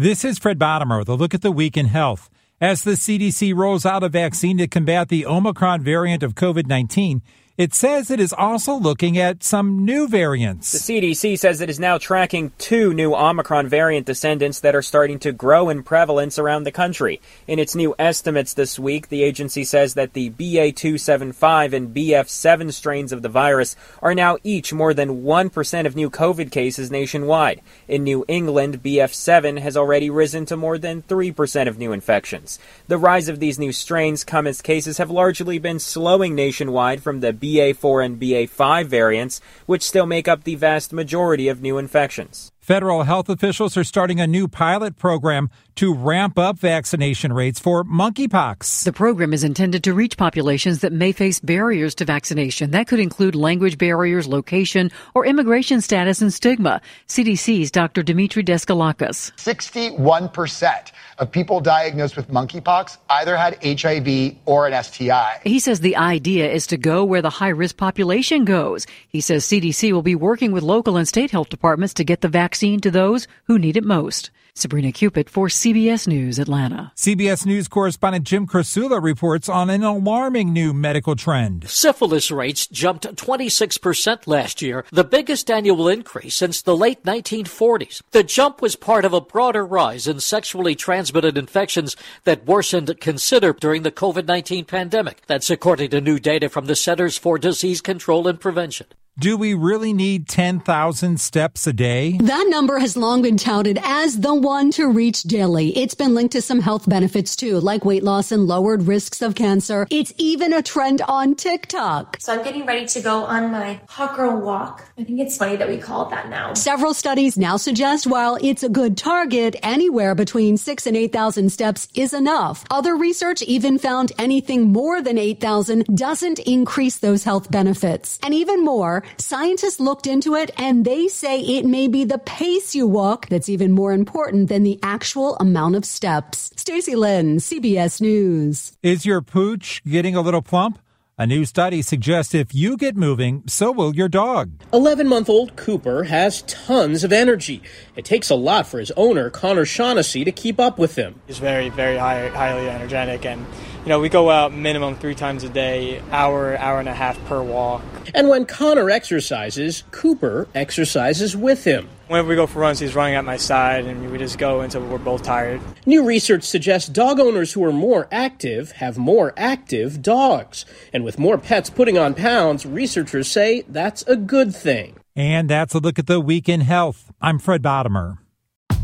This is Fred Bottomer with a look at the week in health. As the CDC rolls out a vaccine to combat the Omicron variant of COVID 19, it says it is also looking at some new variants. The CDC says it is now tracking two new Omicron variant descendants that are starting to grow in prevalence around the country. In its new estimates this week, the agency says that the BA275 and BF7 strains of the virus are now each more than 1% of new COVID cases nationwide. In New England, BF7 has already risen to more than 3% of new infections. The rise of these new strains come as cases have largely been slowing nationwide from the BA4 and BA5 variants, which still make up the vast majority of new infections. Federal health officials are starting a new pilot program to ramp up vaccination rates for monkeypox. The program is intended to reach populations that may face barriers to vaccination. That could include language barriers, location, or immigration status and stigma. CDC's Dr. Dimitri Daskalakis. 61% of people diagnosed with monkeypox either had HIV or an STI. He says the idea is to go where the high risk population goes. He says CDC will be working with local and state health departments to get the vaccine vaccine to those who need it most. Sabrina Cupit for CBS News Atlanta. CBS News correspondent Jim Krasula reports on an alarming new medical trend. Syphilis rates jumped 26% last year, the biggest annual increase since the late 1940s. The jump was part of a broader rise in sexually transmitted infections that worsened considerably during the COVID-19 pandemic. That's according to new data from the Centers for Disease Control and Prevention. Do we really need 10,000 steps a day? That number has long been touted as the one to reach daily. It's been linked to some health benefits too, like weight loss and lowered risks of cancer. It's even a trend on TikTok. So I'm getting ready to go on my hot girl walk. I think it's funny that we call it that now. Several studies now suggest while it's a good target, anywhere between six and 8,000 steps is enough. Other research even found anything more than 8,000 doesn't increase those health benefits. And even more, Scientists looked into it and they say it may be the pace you walk that's even more important than the actual amount of steps. Stacy Lynn, CBS News. Is your pooch getting a little plump? A new study suggests if you get moving, so will your dog. 11 month old Cooper has tons of energy. It takes a lot for his owner, Connor Shaughnessy, to keep up with him. He's very, very high, highly energetic, and you know, we go out minimum three times a day, hour, hour and a half per walk. And when Connor exercises, Cooper exercises with him. Whenever we go for runs, he's running at my side, and we just go until we're both tired. New research suggests dog owners who are more active have more active dogs. And with more pets putting on pounds, researchers say that's a good thing. And that's a look at the week in health. I'm Fred Bottomer.